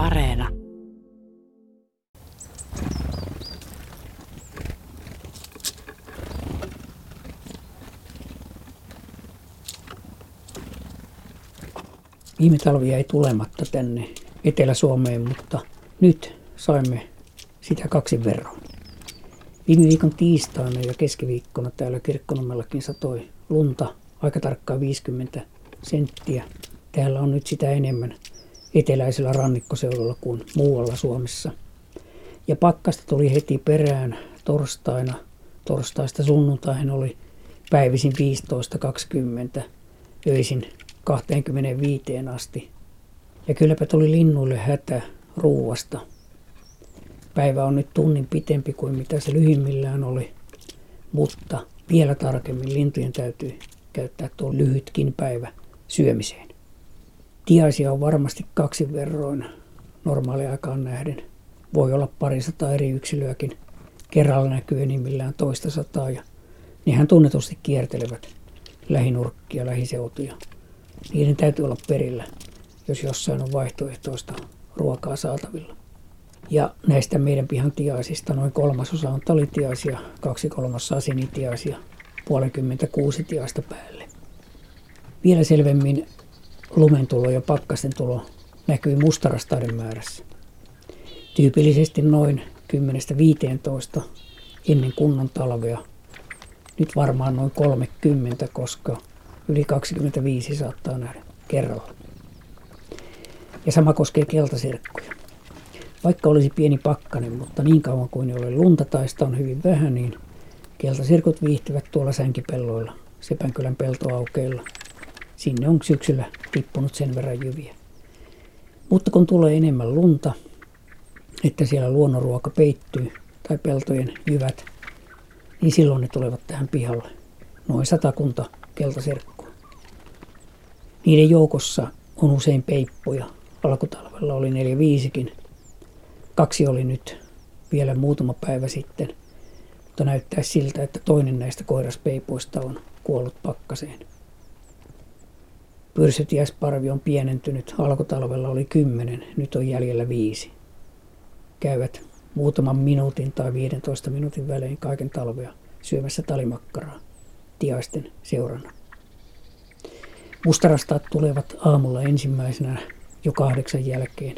Areena. Viime talvi jäi tulematta tänne Etelä-Suomeen, mutta nyt saimme sitä kaksi verran. Viime viikon tiistaina ja keskiviikkona täällä Kirkkonummellakin satoi lunta aika tarkkaan 50 senttiä. Täällä on nyt sitä enemmän eteläisellä rannikkoseudulla kuin muualla Suomessa. Ja pakkasta tuli heti perään torstaina. Torstaista sunnuntaihin oli päivisin 15-20, öisin 25 asti. Ja kylläpä tuli linnuille hätä ruuasta. Päivä on nyt tunnin pitempi kuin mitä se lyhimmillään oli, mutta vielä tarkemmin lintujen täytyy käyttää tuo lyhytkin päivä syömiseen. Tiaisia on varmasti kaksi verroin normaaliaikaan nähden. Voi olla parisataa eri yksilöäkin. Kerralla näkyy enimmillään toista sataa ja nehän tunnetusti kiertelevät lähinurkkia, lähiseutuja. Niiden täytyy olla perillä, jos jossain on vaihtoehtoista ruokaa saatavilla. Ja näistä meidän pihan tiaisista noin kolmasosa on talitiaisia, kaksi kolmasosaa sinitiaisia, puolenkymmentä kuusi tiaista päälle. Vielä selvemmin lumentulo ja pakkasten tulo näkyy mustarastaiden määrässä. Tyypillisesti noin 10-15 ennen kunnon talvea. Nyt varmaan noin 30, koska yli 25 saattaa nähdä kerralla. Ja sama koskee keltasirkkuja. Vaikka olisi pieni pakkanen, mutta niin kauan kuin ei ole lunta tai sitä on hyvin vähän, niin keltasirkut viihtyvät tuolla sänkipelloilla, Sepänkylän peltoaukeilla. Sinne on syksyllä tippunut sen verran jyviä. Mutta kun tulee enemmän lunta, että siellä luonnonruoka peittyy tai peltojen jyvät, niin silloin ne tulevat tähän pihalle. Noin satakunta keltaserkkua. Niiden joukossa on usein peippoja. Alkutalvella oli neljä viisikin. Kaksi oli nyt vielä muutama päivä sitten, mutta näyttää siltä, että toinen näistä koiraspeipoista on kuollut pakkaseen. Pyrsytiäsparvi on pienentynyt. Alkutalvella oli kymmenen, nyt on jäljellä viisi. Käyvät muutaman minuutin tai 15 minuutin välein kaiken talvea syömässä talimakkaraa tiaisten seurana. Mustarastaat tulevat aamulla ensimmäisenä jo kahdeksan jälkeen.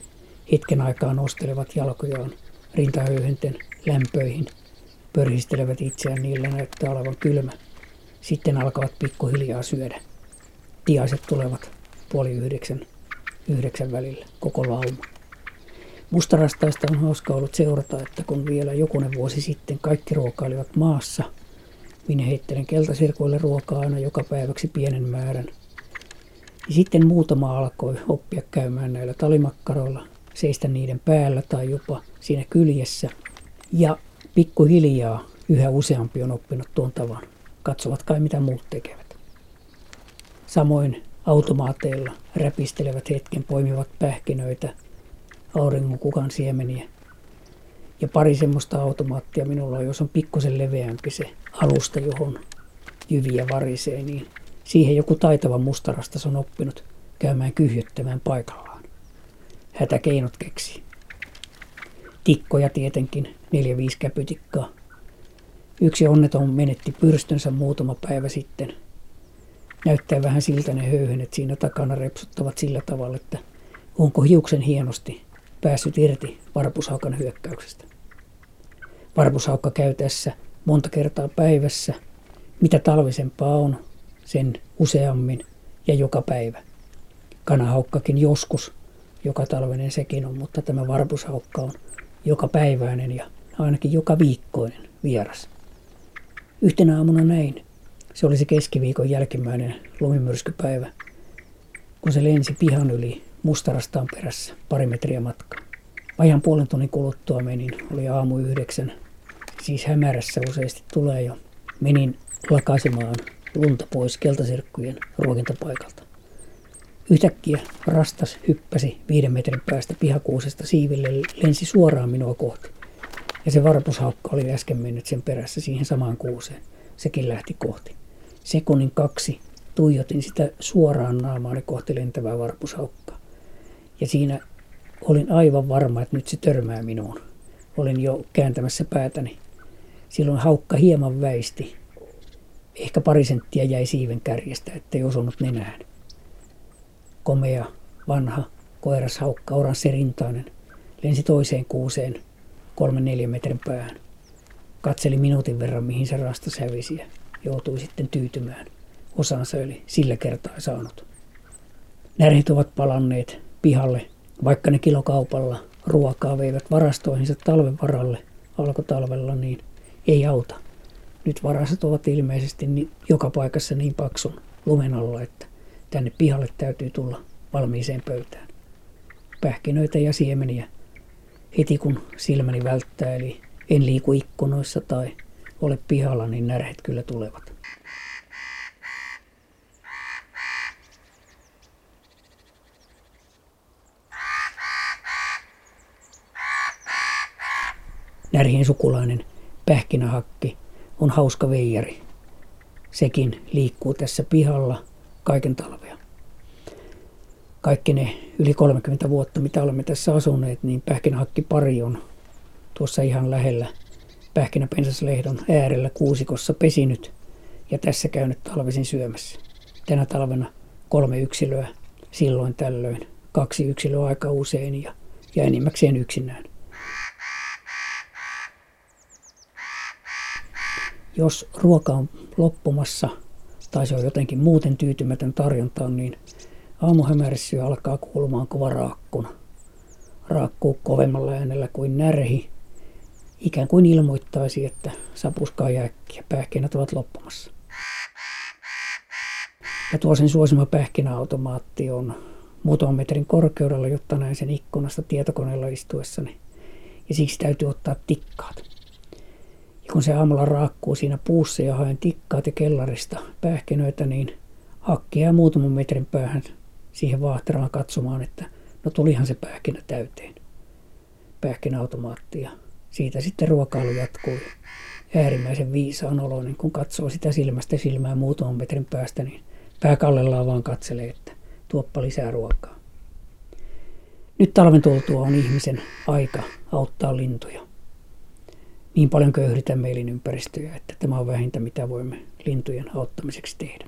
Hetken aikaa nostelevat jalkojaan rintahöyhenten lämpöihin, pörhistelevät itseään niillä näyttää olevan kylmä. Sitten alkavat pikkuhiljaa syödä. Tiaiset tulevat puoli yhdeksän, yhdeksän välillä, koko lauma. Mustarastaista on hauska ollut seurata, että kun vielä jokunen vuosi sitten kaikki ruokailivat maassa, minä heittelen keltasirkoille ruokaa aina joka päiväksi pienen määrän – ja sitten muutama alkoi oppia käymään näillä talimakkaroilla, seistä niiden päällä tai jopa siinä kyljessä. Ja pikkuhiljaa yhä useampi on oppinut tuon tavan. Katsovat kai mitä muut tekevät. Samoin automaateilla räpistelevät hetken, poimivat pähkinöitä, auringon kukan siemeniä. Ja pari semmoista automaattia minulla on, jos on pikkusen leveämpi se alusta, johon jyviä varisee, niin Siihen joku taitava mustarastas on oppinut käymään kyhjöttämään paikallaan. Hätäkeinot keksi. Tikkoja tietenkin, neljä viisi käpytikkaa. Yksi onneton menetti pyrstönsä muutama päivä sitten. Näyttää vähän siltä ne höyhenet siinä takana repsuttavat sillä tavalla, että onko hiuksen hienosti päässyt irti varpushaukan hyökkäyksestä. Varpushaukka käy tässä monta kertaa päivässä. Mitä talvisempaa on, sen useammin ja joka päivä. Kanahaukkakin joskus, joka talvenen sekin on, mutta tämä varpushaukka on joka päiväinen ja ainakin joka viikkoinen vieras. Yhtenä aamuna näin, se oli se keskiviikon jälkimmäinen lumimyrskypäivä, kun se lensi pihan yli mustarastaan perässä pari metriä matkaa. Ajan puolen tunnin kuluttua menin, oli aamu yhdeksän, siis hämärässä useasti tulee jo. Menin lakaisemaan lunta pois keltasirkkujen ruokintapaikalta. Yhtäkkiä rastas hyppäsi viiden metrin päästä pihakuusesta siiville, lensi suoraan minua kohti. Ja se varpushaukka oli äsken mennyt sen perässä siihen samaan kuuseen. Sekin lähti kohti. Sekunnin kaksi tuijotin sitä suoraan naamaani kohti lentävää varpushaukkaa. Ja siinä olin aivan varma, että nyt se törmää minuun. Olin jo kääntämässä päätäni. Silloin haukka hieman väisti. Ehkä pari senttiä jäi siiven kärjestä, ettei osunut nenään. Komea, vanha, koirashaukka, rintainen, lensi toiseen kuuseen kolmen neljän metrin päähän. Katseli minuutin verran, mihin se rasta hävisi ja joutui sitten tyytymään. Osansa oli sillä kertaa saanut. Närhit ovat palanneet pihalle, vaikka ne kilokaupalla ruokaa veivät varastoihinsa talven varalle alkotalvella, niin ei auta. Nyt varastot ovat ilmeisesti niin, joka paikassa niin paksun lumen alla, että tänne pihalle täytyy tulla valmiiseen pöytään. Pähkinöitä ja siemeniä heti kun silmäni välttää, eli en liiku ikkunoissa tai ole pihalla, niin närhet kyllä tulevat. Närhien sukulainen pähkinähakki on hauska veijari. Sekin liikkuu tässä pihalla kaiken talvea. Kaikki ne yli 30 vuotta, mitä olemme tässä asuneet, niin pähkinähakki pari on tuossa ihan lähellä pähkinäpensaslehdon äärellä kuusikossa pesinyt ja tässä käynyt talvisin syömässä. Tänä talvena kolme yksilöä, silloin tällöin kaksi yksilöä aika usein ja, ja enimmäkseen yksinään. Jos ruoka on loppumassa tai se on jotenkin muuten tyytymätön tarjontaan, niin aamuhämärissä alkaa kuulumaan kova raakkuna. Raakkuu kovemmalla äänellä kuin närhi, ikään kuin ilmoittaisi, että sapuskaa jääkkiä, pähkinät ovat loppumassa. Ja tuo sen suosima pähkinäautomaatti on muutaman metrin korkeudella, jotta näin sen ikkunasta tietokoneella istuessani. Ja siksi täytyy ottaa tikkaat kun se aamulla raakkuu siinä puussa ja haen tikkaat ja kellarista pähkinöitä, niin hakki jää muutaman metrin päähän siihen vaahteraan katsomaan, että no tulihan se pähkinä täyteen. Pähkinäautomaatti ja siitä sitten ruokailu jatkuu. Äärimmäisen viisaan oloinen, kun katsoo sitä silmästä silmää muutaman metrin päästä, niin pääkallellaan vaan katselee, että tuoppa lisää ruokaa. Nyt talven tultua on ihmisen aika auttaa lintuja niin paljon köyhdytämme elinympäristöjä, että tämä on vähintä, mitä voimme lintujen auttamiseksi tehdä.